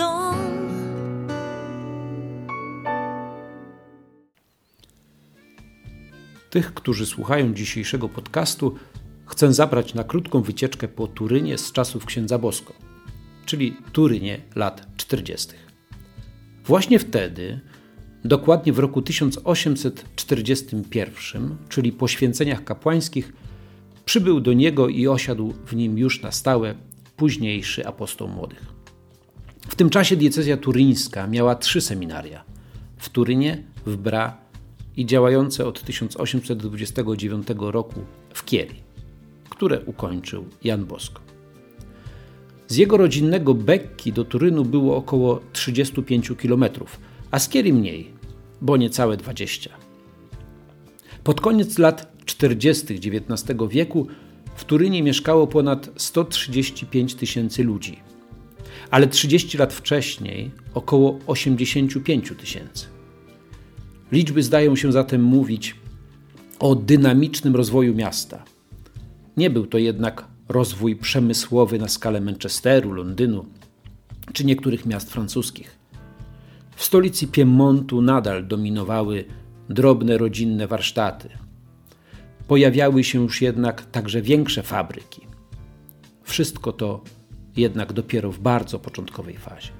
dom. Tych, którzy słuchają dzisiejszego podcastu, chcę zabrać na krótką wycieczkę po Turynie z czasów księdza Bosko, czyli Turynie lat 40. Właśnie wtedy, dokładnie w roku 1841, czyli po święceniach kapłańskich, przybył do niego i osiadł w nim już na stałe późniejszy apostoł młodych. W tym czasie diecezja turyńska miała trzy seminaria w Turynie, w Bra i działające od 1829 roku w Kieri, które ukończył Jan Bosko. Z jego rodzinnego Bekki do Turynu było około 35 km, a z Kieri mniej, bo niecałe 20. Pod koniec lat 40. XIX wieku w Turynie mieszkało ponad 135 tysięcy ludzi, ale 30 lat wcześniej około 85 tysięcy. Liczby zdają się zatem mówić o dynamicznym rozwoju miasta. Nie był to jednak rozwój przemysłowy na skalę Manchesteru, Londynu czy niektórych miast francuskich. W stolicy Piemontu nadal dominowały drobne rodzinne warsztaty. Pojawiały się już jednak także większe fabryki. Wszystko to jednak dopiero w bardzo początkowej fazie.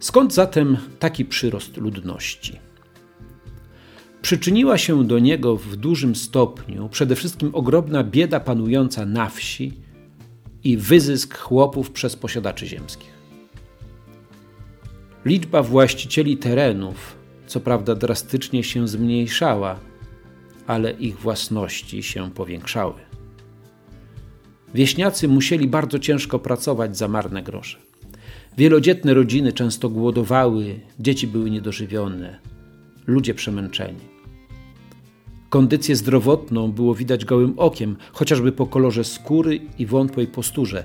Skąd zatem taki przyrost ludności? Przyczyniła się do niego w dużym stopniu przede wszystkim ogromna bieda panująca na wsi i wyzysk chłopów przez posiadaczy ziemskich. Liczba właścicieli terenów, co prawda drastycznie się zmniejszała, ale ich własności się powiększały. Wieśniacy musieli bardzo ciężko pracować za marne grosze. Wielodzietne rodziny często głodowały, dzieci były niedożywione, ludzie przemęczeni. Kondycję zdrowotną było widać gołym okiem, chociażby po kolorze skóry i wątłej posturze,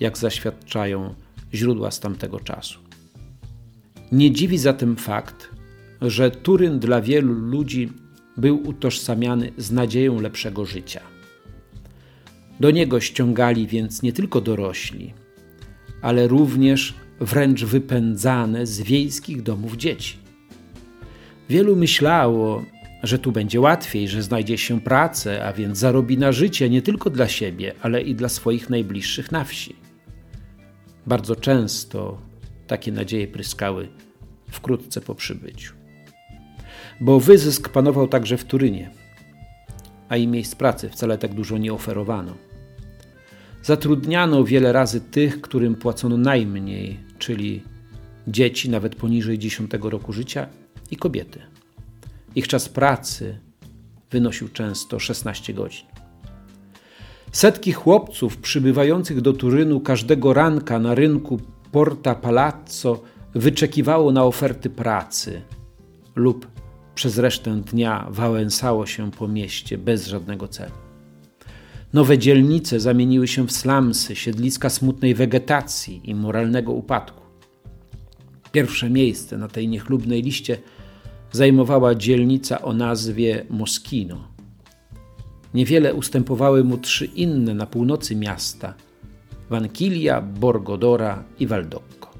jak zaświadczają źródła z tamtego czasu. Nie dziwi zatem fakt, że Turyn dla wielu ludzi był utożsamiany z nadzieją lepszego życia. Do niego ściągali więc nie tylko dorośli, ale również wręcz wypędzane z wiejskich domów dzieci. Wielu myślało, że tu będzie łatwiej, że znajdzie się pracę, a więc zarobi na życie nie tylko dla siebie, ale i dla swoich najbliższych na wsi. Bardzo często takie nadzieje pryskały wkrótce po przybyciu. Bo wyzysk panował także w Turynie, a i miejsc pracy wcale tak dużo nie oferowano. Zatrudniano wiele razy tych, którym płacono najmniej, czyli dzieci nawet poniżej 10 roku życia i kobiety. Ich czas pracy wynosił często 16 godzin. Setki chłopców przybywających do Turynu każdego ranka na rynku Porta Palazzo wyczekiwało na oferty pracy lub przez resztę dnia wałęsało się po mieście bez żadnego celu. Nowe dzielnice zamieniły się w slumsy, siedliska smutnej wegetacji i moralnego upadku. Pierwsze miejsce na tej niechlubnej liście – zajmowała dzielnica o nazwie Moschino. Niewiele ustępowały mu trzy inne na północy miasta: Vankilia, Borgodora i Valdocco.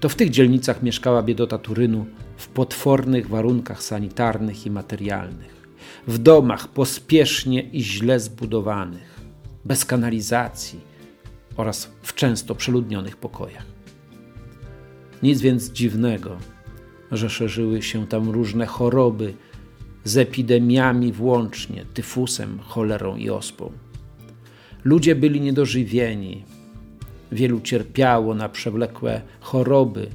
To w tych dzielnicach mieszkała biedota Turynu w potwornych warunkach sanitarnych i materialnych, w domach pospiesznie i źle zbudowanych, bez kanalizacji oraz w często przeludnionych pokojach. Nic więc dziwnego, że szerzyły się tam różne choroby, z epidemiami włącznie, tyfusem, cholerą i ospą. Ludzie byli niedożywieni, wielu cierpiało na przewlekłe choroby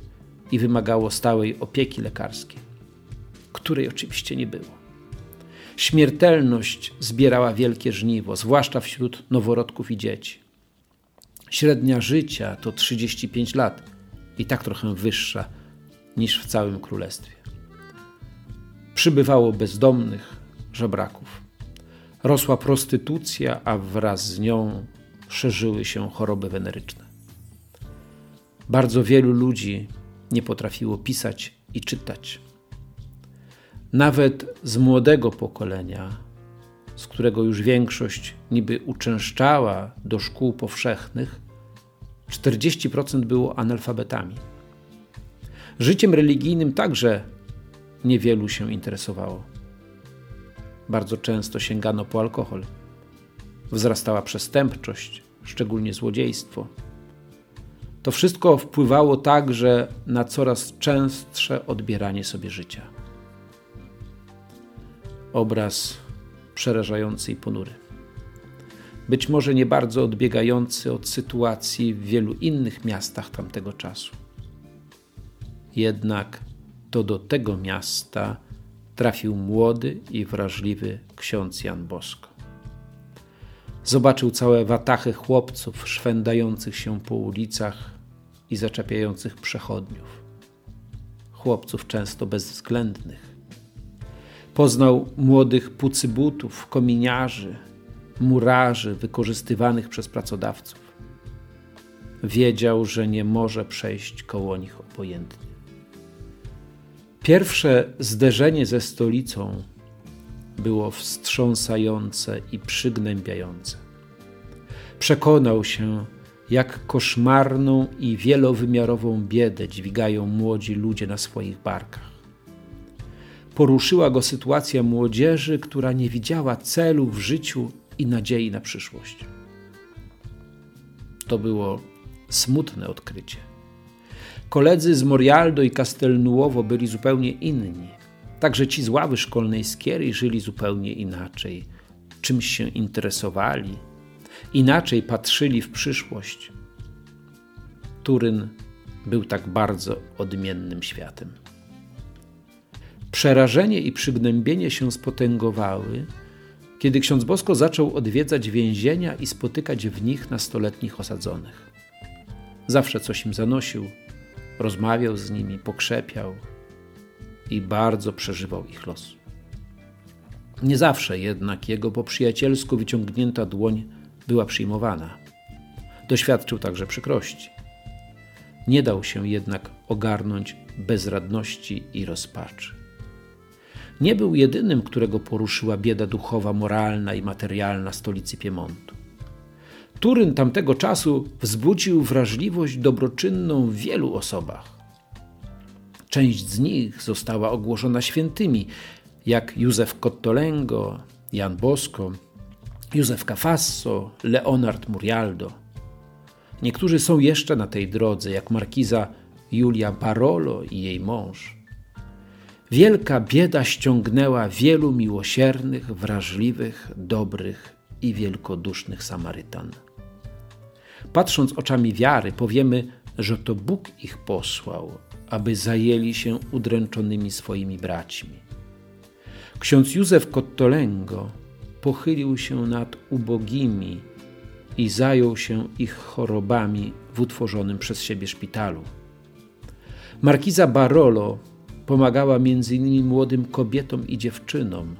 i wymagało stałej opieki lekarskiej, której oczywiście nie było. Śmiertelność zbierała wielkie żniwo, zwłaszcza wśród noworodków i dzieci. Średnia życia to 35 lat i tak trochę wyższa niż w całym królestwie. Przybywało bezdomnych, żebraków. Rosła prostytucja, a wraz z nią szerzyły się choroby weneryczne. Bardzo wielu ludzi nie potrafiło pisać i czytać. Nawet z młodego pokolenia, z którego już większość niby uczęszczała do szkół powszechnych, 40% było analfabetami. Życiem religijnym także niewielu się interesowało. Bardzo często sięgano po alkohol. Wzrastała przestępczość, szczególnie złodziejstwo. To wszystko wpływało także na coraz częstsze odbieranie sobie życia. Obraz przerażający i ponury. Być może nie bardzo odbiegający od sytuacji w wielu innych miastach tamtego czasu. Jednak to do tego miasta trafił młody i wrażliwy ksiądz Jan Bosko. Zobaczył całe watachy chłopców szwendających się po ulicach i zaczepiających przechodniów. Chłopców często bezwzględnych. Poznał młodych pucybutów, kominiarzy, murarzy wykorzystywanych przez pracodawców. Wiedział, że nie może przejść koło nich obojętnie. Pierwsze zderzenie ze stolicą było wstrząsające i przygnębiające. Przekonał się, jak koszmarną i wielowymiarową biedę dźwigają młodzi ludzie na swoich barkach. Poruszyła go sytuacja młodzieży, która nie widziała celu w życiu i nadziei na przyszłość. To było smutne odkrycie. Koledzy z Morialdo i Castelnuovo byli zupełnie inni. Także ci z ławy szkolnej Skiery żyli zupełnie inaczej. Czymś się interesowali, inaczej patrzyli w przyszłość. Turyn był tak bardzo odmiennym światem. Przerażenie i przygnębienie się spotęgowały, kiedy ksiądz Bosko zaczął odwiedzać więzienia i spotykać w nich nastoletnich osadzonych. Zawsze coś im zanosił, rozmawiał z nimi, pokrzepiał i bardzo przeżywał ich los. Nie zawsze jednak jego po przyjacielsku wyciągnięta dłoń była przyjmowana. Doświadczył także przykrości. Nie dał się jednak ogarnąć bezradności i rozpaczy. Nie był jedynym, którego poruszyła bieda duchowa, moralna i materialna stolicy Piemontu. Turyn tamtego czasu wzbudził wrażliwość dobroczynną w wielu osobach. Część z nich została ogłoszona świętymi, jak Józef Cottolengo, Jan Bosco, Józef Cafasso, Leonard Murialdo. Niektórzy są jeszcze na tej drodze, jak markiza Julia Barolo i jej mąż. Wielka bieda ściągnęła wielu miłosiernych, wrażliwych, dobrych i wielkodusznych Samarytan. Patrząc oczami wiary, powiemy, że to Bóg ich posłał, aby zajęli się udręczonymi swoimi braćmi. Ksiądz Józef Kottolengo pochylił się nad ubogimi i zajął się ich chorobami w utworzonym przez siebie szpitalu. Markiza Barolo pomagała m.in. młodym kobietom i dziewczynom,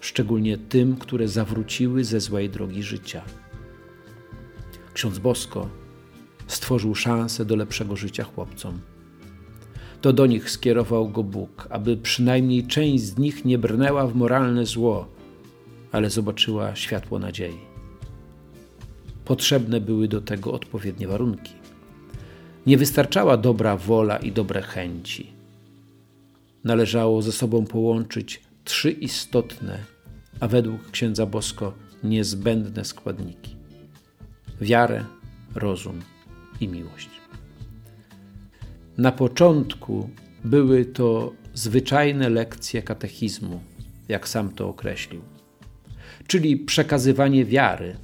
szczególnie tym, które zawróciły ze złej drogi życia. Ksiądz Bosko stworzył szansę do lepszego życia chłopcom. To do nich skierował go Bóg, aby przynajmniej część z nich nie brnęła w moralne zło, ale zobaczyła światło nadziei. Potrzebne były do tego odpowiednie warunki. Nie wystarczała dobra wola i dobre chęci. Należało ze sobą połączyć trzy istotne, a według księdza Bosko niezbędne składniki: wiarę, rozum i miłość. Na początku były to zwyczajne lekcje katechizmu, jak sam to określił czyli przekazywanie wiary,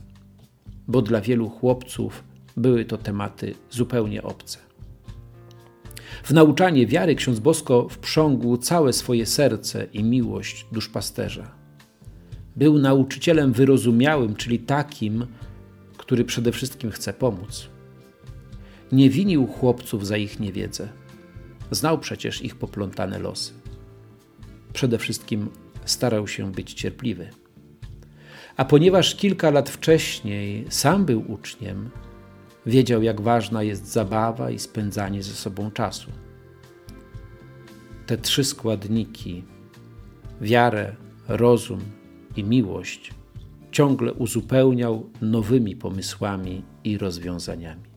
bo dla wielu chłopców były to tematy zupełnie obce. W nauczanie wiary ksiądz Bosko wprzągł całe swoje serce i miłość duszpasterza. Był nauczycielem wyrozumiałym, czyli takim, który przede wszystkim chce pomóc. Nie winił chłopców za ich niewiedzę. Znał przecież ich poplątane losy. Przede wszystkim starał się być cierpliwy. A ponieważ kilka lat wcześniej sam był uczniem, wiedział, jak ważna jest zabawa i spędzanie ze sobą czasu. Te trzy składniki wiarę, rozum i miłość ciągle uzupełniał nowymi pomysłami i rozwiązaniami.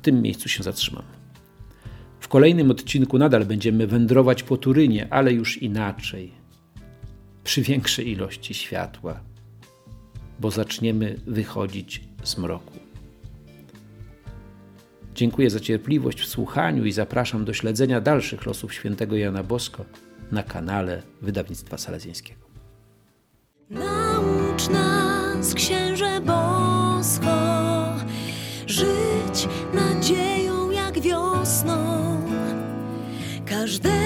W tym miejscu się zatrzymam. W kolejnym odcinku nadal będziemy wędrować po Turynie, ale już inaczej, przy większej ilości światła, bo zaczniemy wychodzić z mroku. Dziękuję za cierpliwość w słuchaniu i zapraszam do śledzenia dalszych losów świętego Jana Bosko na kanale Wydawnictwa Salezjańskiego. Naucz nas, księże Bosko, żyć nadzieją jak wiosną. Każdego